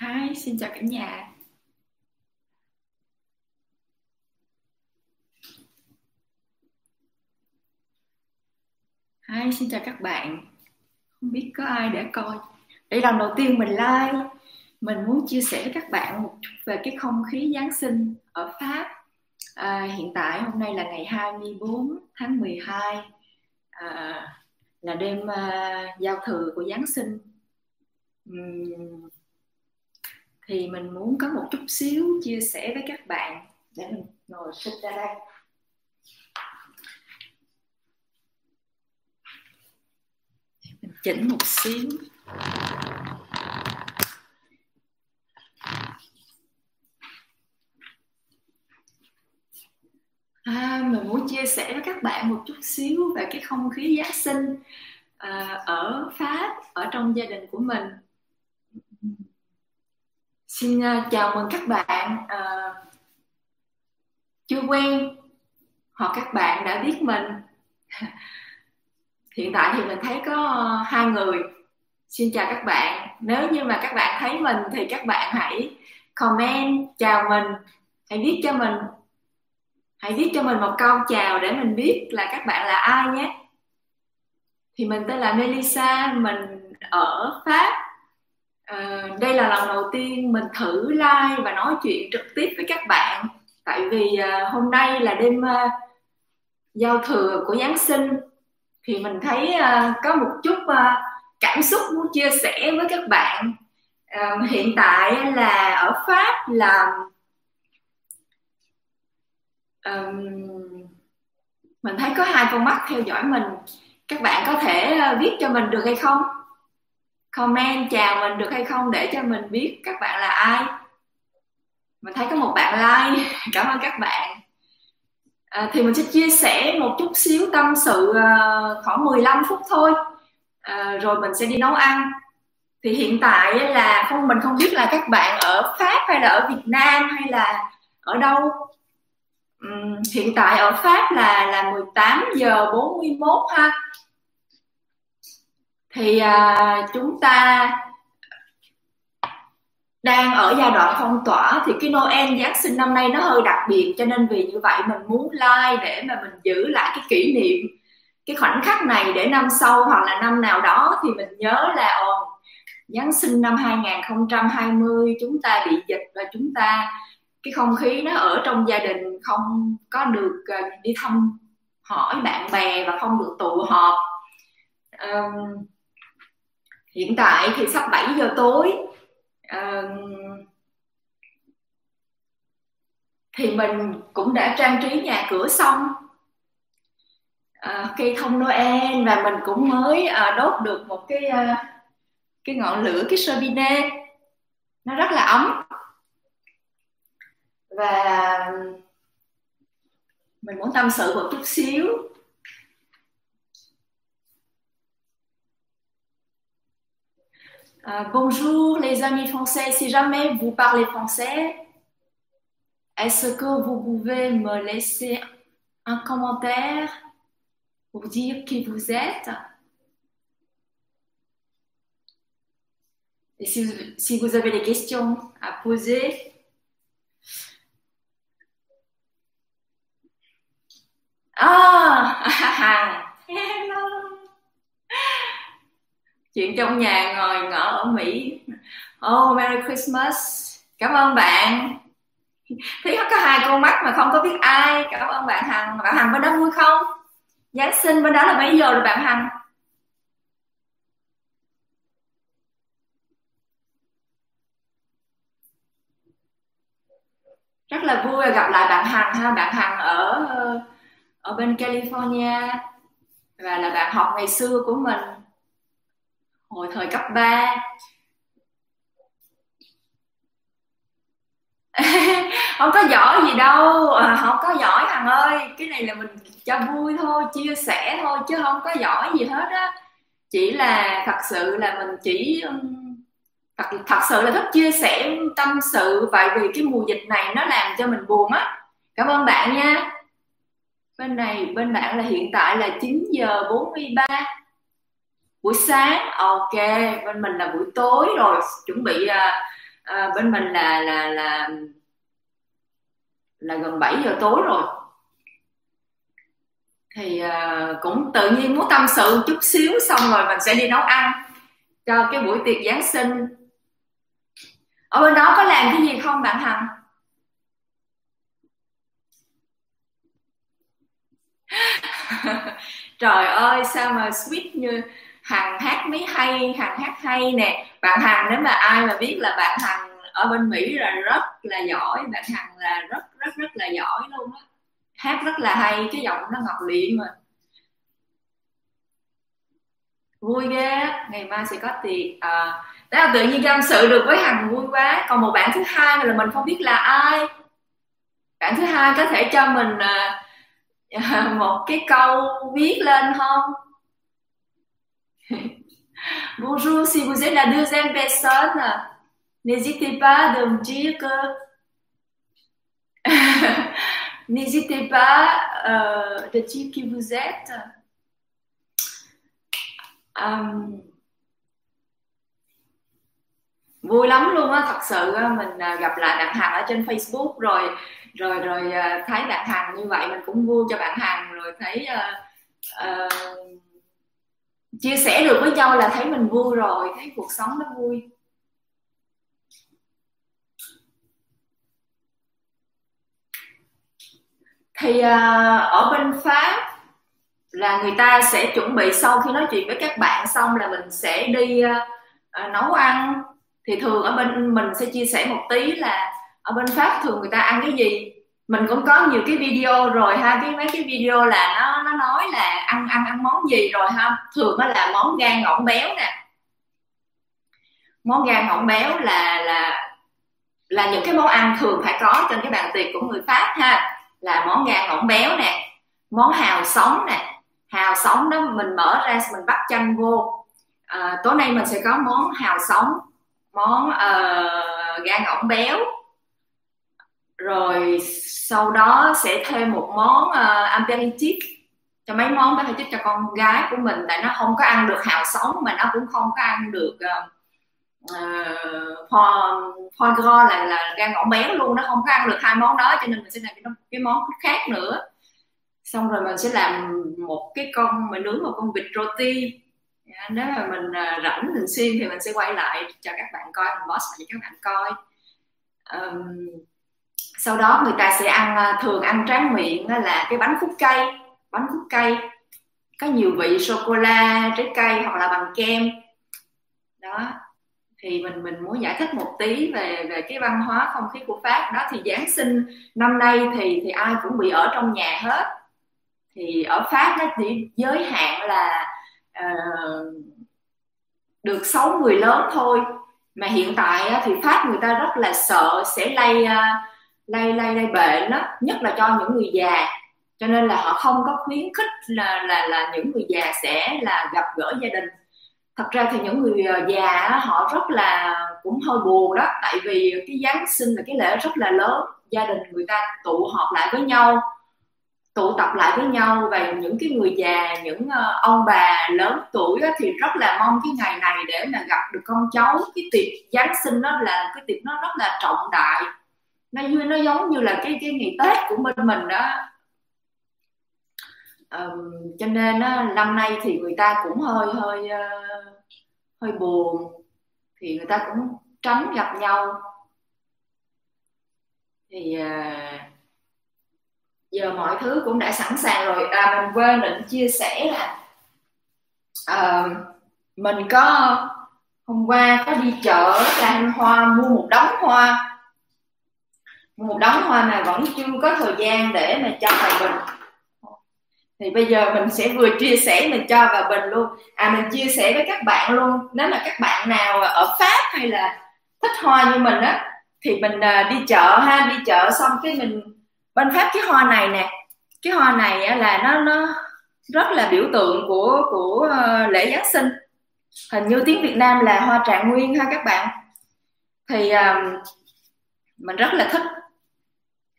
Hi, xin chào cả nhà. Hi, xin chào các bạn. Không biết có ai để coi. Đây lần đầu tiên mình like. Mình muốn chia sẻ với các bạn một chút về cái không khí Giáng sinh ở Pháp. À, hiện tại hôm nay là ngày 24 tháng 12. À, là đêm uh, giao thừa của Giáng sinh. Uhm, thì mình muốn có một chút xíu chia sẻ với các bạn để mình ngồi xích ra đây. Mình chỉnh một xíu. À, mình muốn chia sẻ với các bạn một chút xíu về cái không khí Giáng sinh à, ở Pháp, ở trong gia đình của mình. Xin ờ, chào mừng các bạn à, chưa quen hoặc các bạn đã biết mình. Hiện tại thì mình thấy có ờ, hai người. Xin chào các bạn. Nếu như mà các bạn thấy mình thì các bạn hãy comment chào mình, hãy viết cho mình hãy viết cho mình một câu chào để mình biết là các bạn là ai nhé. Thì mình tên là Melissa, mình ở Pháp À, đây là lần đầu tiên mình thử like và nói chuyện trực tiếp với các bạn. Tại vì à, hôm nay là đêm à, giao thừa của Giáng sinh. Thì mình thấy à, có một chút à, cảm xúc muốn chia sẻ với các bạn. À, hiện tại là ở Pháp là um, mình thấy có hai con mắt theo dõi mình. Các bạn có thể viết cho mình được hay không? Comment chào mình được hay không để cho mình biết các bạn là ai. Mình thấy có một bạn like. Cảm ơn các bạn. À, thì mình sẽ chia sẻ một chút xíu tâm sự uh, khoảng 15 phút thôi. À, rồi mình sẽ đi nấu ăn. Thì hiện tại là không mình không biết là các bạn ở Pháp hay là ở Việt Nam hay là ở đâu. Uhm, hiện tại ở Pháp là là 18 giờ 41 ha thì à, chúng ta đang ở giai đoạn phong tỏa thì cái Noel Giáng sinh năm nay nó hơi đặc biệt cho nên vì như vậy mình muốn like để mà mình giữ lại cái kỷ niệm cái khoảnh khắc này để năm sau hoặc là năm nào đó thì mình nhớ là ồ Giáng sinh năm 2020 chúng ta bị dịch và chúng ta cái không khí nó ở trong gia đình không có được à, đi thăm hỏi bạn bè và không được tụ họp. Um, hiện tại thì sắp 7 giờ tối. À, thì mình cũng đã trang trí nhà cửa xong. Ờ, à, cây thông Noel và mình cũng mới à, đốt được một cái à, cái ngọn lửa cái sơ nó rất là ấm. Và mình muốn tâm sự một chút xíu. Euh, bonjour les amis français, si jamais vous parlez français, est-ce que vous pouvez me laisser un commentaire pour dire qui vous êtes? Et si vous, si vous avez des questions à poser, ah, hello chuyện trong nhà ngồi ngỏ ở Mỹ Oh Merry Christmas. Cảm ơn bạn. Thấy có hai con mắt mà không có biết ai. Cảm ơn bạn Hằng. Bạn Hằng bên đó vui không? Giáng sinh bên đó là mấy giờ rồi bạn Hằng? Rất là vui gặp lại bạn Hằng ha. Bạn Hằng ở ở bên California và là bạn học ngày xưa của mình hồi thời cấp 3 không có giỏi gì đâu. À, không có giỏi thằng ơi. Cái này là mình cho vui thôi chia sẻ thôi chứ không có giỏi gì hết á. Chỉ là thật sự là mình chỉ thật, thật sự là thích chia sẻ tâm sự tại vì cái mùa dịch này nó làm cho mình buồn á. Cảm ơn bạn nha. Bên này bên bạn là hiện tại là 9 giờ 43 buổi sáng ok bên mình là buổi tối rồi chuẩn bị uh, uh, bên mình là là là là gần 7 giờ tối rồi. Thì uh, cũng tự nhiên muốn tâm sự chút xíu xong rồi mình sẽ đi nấu ăn cho cái buổi tiệc Giáng sinh. Ở bên đó có làm cái gì không bạn Hằng? Trời ơi sao mà sweet như hằng hát mới hay hằng hát hay nè. Bạn hằng nếu mà ai mà biết là bạn hằng ở bên mỹ là rất là giỏi bạn hằng là rất rất rất là giỏi luôn á. Hát rất là hay cái giọng nó ngọt lịm mà. Vui ghê ngày mai sẽ có tiệc. À, đó là tự nhiên tâm sự được với hằng vui quá. Còn một bạn thứ hai là mình không biết là ai. Bạn thứ hai có thể cho mình à, một cái câu viết lên không? Bonjour, si vous êtes la deuxième personne, n'hésitez pas de me dire que n'hésitez pas euh, de dire qui vous êtes. Um, vui lắm luôn á thật sự mình à, gặp lại bạn hằng ở trên facebook rồi rồi rồi à, thấy bạn hằng như vậy mình cũng vui cho bạn hằng rồi thấy uh, uh, chia sẻ được với nhau là thấy mình vui rồi thấy cuộc sống nó vui. Thì à, ở bên pháp là người ta sẽ chuẩn bị sau khi nói chuyện với các bạn xong là mình sẽ đi uh, nấu ăn. Thì thường ở bên mình sẽ chia sẻ một tí là ở bên pháp thường người ta ăn cái gì? Mình cũng có nhiều cái video rồi ha cái mấy cái video là nó nó nói là ăn ăn ăn món gì rồi ha. Thường nó là món gan ngỗng béo nè. Món gan ngỗng béo là là là những cái món ăn thường phải có trên cái bàn tiệc của người pháp ha. Là món gan ngỗng béo nè món hào sống nè. Hào sống đó mình mở ra mình bắt chanh vô. À, tối nay mình sẽ có món hào sống món uh, gan ngỗng béo rồi sau đó sẽ thêm một món uh, aperitif. Cho mấy món có thể giúp cho con gái của mình tại nó không có ăn được hào sống mà nó cũng không có ăn được ờ, ờ, uh, uh, foie gras là là gan ngỗng béo luôn. Nó không có ăn được hai món đó cho nên mình sẽ làm cái, cái món khác nữa. Xong rồi mình sẽ làm một cái con mình nướng một con vịt roti dạ, nếu mà mình uh, rảnh thường xuyên thì mình sẽ quay lại cho các bạn coi mình post lại cho các bạn coi. Um, sau đó người ta sẽ ăn à, thường ăn tráng miệng là cái bánh khúc cây bánh khúc cây có nhiều vị sô cô la trái cây hoặc là bằng kem. Đó. Thì mình mình muốn giải thích một tí về về cái văn hóa không khí của pháp. Đó thì giáng sinh năm nay thì thì ai cũng bị ở trong nhà hết. Thì ở pháp nó chỉ giới hạn là uh, được sáu người lớn thôi. Mà hiện tại thì pháp người ta rất là sợ sẽ lây uh, lây lây lây bệnh đó, nhất là cho những người già. Cho nên là họ không có khuyến khích là là là những người già sẽ là gặp gỡ gia đình. Thật ra thì những người ờ, già họ rất là, cũng hơi buồn đó, tại vì cái giáng sinh là cái lễ rất là lớn. Gia đình người ta tụ họp lại với nhau, tụ tập lại với nhau và những cái người già, những ờ, ông bà lớn tuổi thì rất là mong cái ngày này để mà gặp được con cháu. Cái tiệc giáng sinh nó là cái tiệc nó rất là trọng đại nó nó giống như là cái cái ngày tết của bên mình đó. Um, cho nên đó, năm nay thì người ta cũng hơi hơi uh, hơi buồn. Thì người ta cũng tránh gặp nhau. Thì uh, giờ mọi thứ cũng đã sẵn sàng rồi. À mình quên định chia sẻ là uh, mình có hôm qua có đi chợ lan hoa mua một đống hoa một đống hoa mà vẫn chưa có thời gian để mà cho vào bình. Thì bây giờ mình sẽ vừa chia sẻ mình cho vào bình luôn. À mình chia sẻ với các bạn luôn. Nếu mà các bạn nào ở pháp hay là thích hoa như mình á thì mình à, đi chợ ha. Đi chợ xong cái mình bên pháp cái hoa này nè. Cái hoa này là nó nó rất là biểu tượng của của ờ, lễ giáng sinh. Hình như tiếng việt nam là hoa trạng nguyên ha các bạn. Thì um, mình rất là thích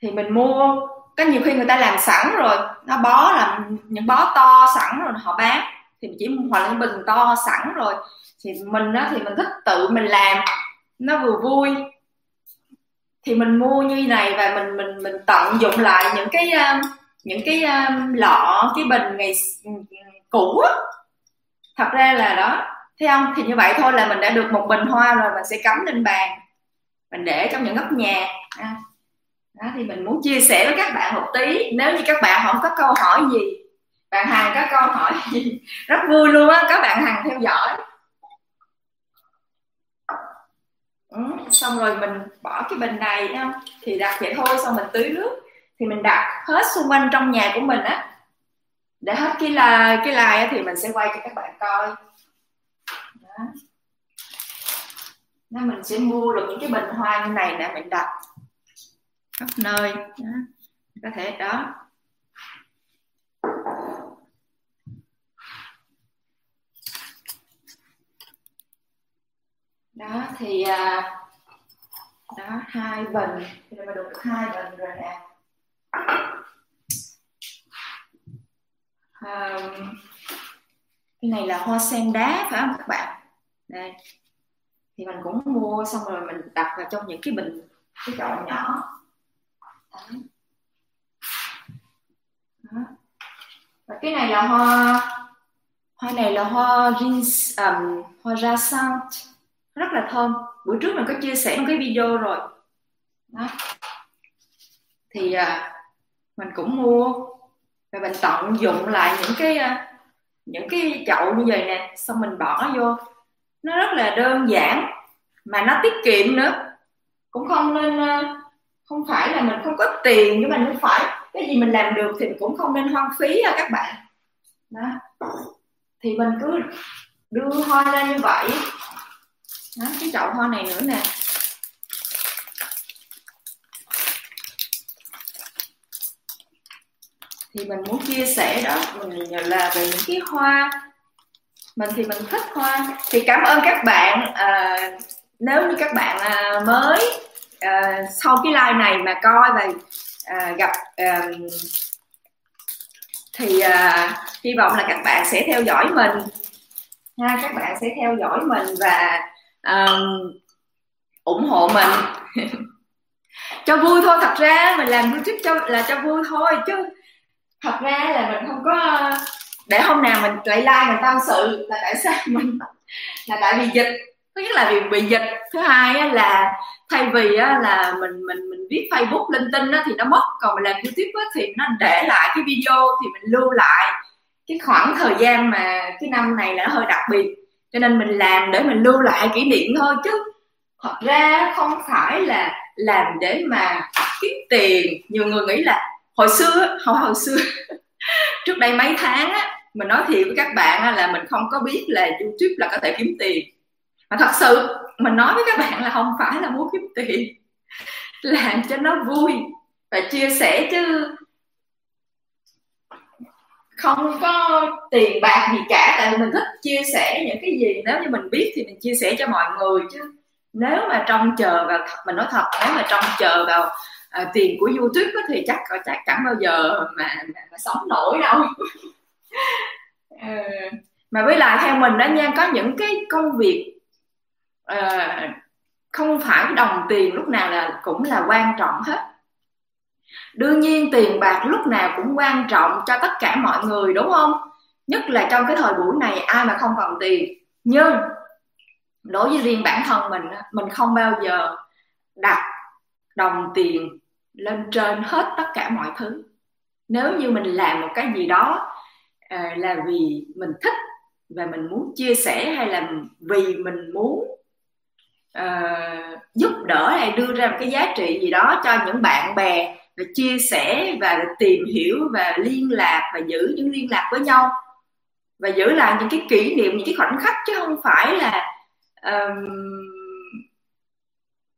thì mình mua, có nhiều khi người ta làm sẵn rồi, nó bó là những bó to sẵn rồi họ bán. Thì mình chỉ hoặc là những bình to sẵn rồi. Thì mình đó thì mình thích tự mình làm, nó vừa vui. Thì mình mua như này và mình mình mình tận dụng lại những cái ờ, những cái ờ, lọ, cái bình ngày ừ, cũ á. Thật ra là đó, thấy không? Thì như vậy thôi là mình đã được một bình hoa rồi, mình sẽ cắm lên bàn. Mình để trong những góc nhà. À đó, thì mình muốn chia sẻ với các bạn một tí. Nếu như các bạn không có câu hỏi gì bạn hàng có câu hỏi gì rất vui luôn á. Các bạn hàng theo dõi. Ừ, xong rồi mình bỏ cái bình này không? thì đặt vậy thôi xong mình tưới nước. Thì mình đặt hết xung quanh trong nhà của mình á. Để hết cái là cái like thì mình sẽ quay cho các bạn coi. Đó. Nên mình sẽ mua được những cái bình hoa như này nè mình đặt khắp nơi. Đó. có thể đó. Đó thì à, đó hai bình. Thì mình được hai bình rồi nè. Um, cái này là hoa sen đá phải không các bạn? Đây. Thì mình cũng mua xong rồi mình đặt vào trong những cái bình cái chậu nhỏ đó. Và cái này là hoa hoa này là hoa rins um, hoa rasant rất là thơm. Bữa trước mình có chia sẻ một cái video rồi. Đó. Thì uh, mình cũng mua và mình tận dụng lại những cái uh, những cái chậu như vậy nè xong mình bỏ vô. Nó rất là đơn giản mà nó tiết kiệm nữa. Cũng không nên uh, không phải là mình không có tiền nhưng mà không phải cái gì mình làm được thì cũng không nên hoang phí à các bạn. Đó. Thì mình cứ đưa hoa ra như vậy. Đó, cái chậu hoa này nữa nè. Thì mình muốn chia sẻ đó mình là về những cái hoa. Mình thì mình thích hoa. Thì cảm ơn các bạn à, nếu như các bạn à, mới uh, sau cái like này mà coi và uh, gặp à, thì uh, hy vọng là các bạn sẽ theo dõi mình. Ha các bạn sẽ theo dõi mình và um, ủng hộ mình. Cho vui thôi thật ra mình làm youtube cho là cho vui thôi chứ thật ra là mình không có để hôm nào mình lại like mình tâm sự là tại sao mình là tại vì dịch. Thứ nhất là vì bị dịch. Thứ hai là thay vì á là mình mình mình viết facebook linh tinh á thì nó mất. Còn mình làm youtube thì nó để lại cái video thì mình lưu lại cái khoảng thời gian mà cái năm này là nó hơi đặc biệt. Cho nên mình làm để mình lưu lại kỷ niệm thôi chứ thật ra không phải là làm để mà kiếm tiền. Nhiều người nghĩ là hồi xưa hồi hồi xưa trước đây mấy tháng á, mình nói thiệt với các bạn là mình không có biết là youtube là có thể kiếm tiền mà thật sự mình nói với các bạn là không phải là muốn kiếm tiền làm cho nó vui và chia sẻ chứ. Không có tiền bạc gì cả tại mình thích chia sẻ những cái gì. Nếu như mình biết thì mình chia sẻ cho mọi người chứ. Nếu mà trông chờ vào mình nói thật nếu mà trông chờ vào à, tiền của youtube đó, thì chắc chắc chẳng bao giờ mà, mà, mà sống nổi đâu. À, mà với lại theo mình đó nha có những cái công việc Ờ, không phải đồng tiền lúc nào là cũng là quan trọng hết. Đương nhiên tiền bạc lúc nào cũng quan trọng cho tất cả mọi người, đúng không? Nhất là trong cái thời buổi này ai mà không còn tiền. Nhưng đối với riêng bản thân mình mình không bao giờ đặt đồng tiền lên trên hết tất cả mọi thứ. Nếu như mình làm một cái gì đó ờ, là vì mình thích và mình muốn chia sẻ hay là vì mình muốn uh, giúp đỡ hay đưa ra một cái giá trị gì đó cho những bạn bè và chia sẻ và tìm hiểu và liên lạc và giữ những liên lạc với nhau. Và giữ lại những cái kỷ niệm những cái khoảnh khắc chứ không phải là um,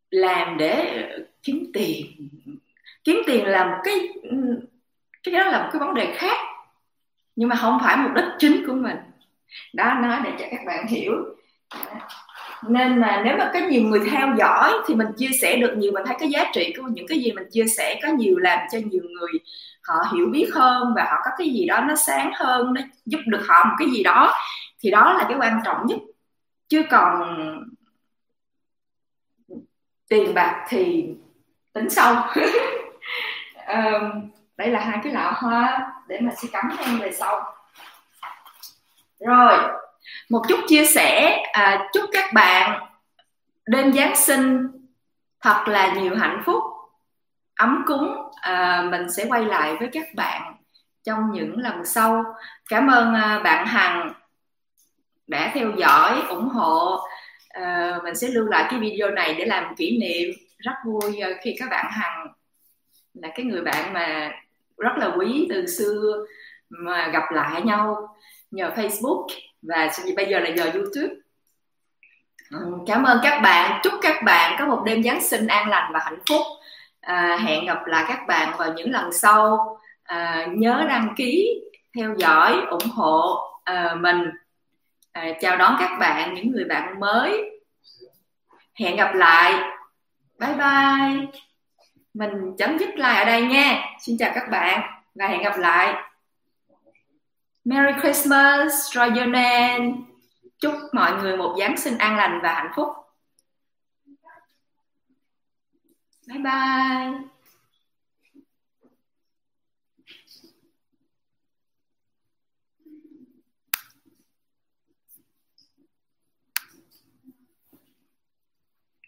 làm để kiếm tiền. Kiếm tiền là một cái cái đó là một cái vấn đề khác. Nhưng mà không phải mục đích chính của mình. Đó nói để cho các bạn hiểu nên mà nếu mà có nhiều người theo dõi thì mình chia sẻ được nhiều mình thấy cái giá trị của những cái gì mình chia sẻ có nhiều làm cho nhiều người họ hiểu biết hơn và họ có cái gì đó nó sáng hơn nó giúp được họ một cái gì đó thì đó là cái quan trọng nhất. Chứ còn tiền bạc thì tính sau. Um, đây là hai cái lọ hoa để mà sẽ cắm thêm về sau. Rồi một chút chia sẻ à, chúc các bạn đêm giáng sinh thật là nhiều hạnh phúc ấm cúng. À, mình sẽ quay lại với các bạn trong những lần sau. Cảm ơn à, bạn hằng đã theo dõi ủng hộ. À, mình sẽ lưu lại cái video này để làm kỷ niệm. Rất vui à, khi các bạn hằng là cái người bạn mà rất là quý từ xưa mà gặp lại nhau nhờ Facebook và bây giờ là giờ YouTube. Ừ, cảm ơn các bạn. Chúc các bạn có một đêm Giáng sinh an lành và hạnh phúc. À, hẹn gặp lại các bạn vào những lần sau. À, nhớ đăng ký theo dõi ủng hộ à, mình. À, chào đón các bạn những người bạn mới. Hẹn gặp lại. Bye bye. Mình chấm dứt lại ở đây nha. Xin chào các bạn và hẹn gặp lại. Merry Christmas, Roger Chúc mọi người một Giáng sinh an lành và hạnh phúc. Bye bye.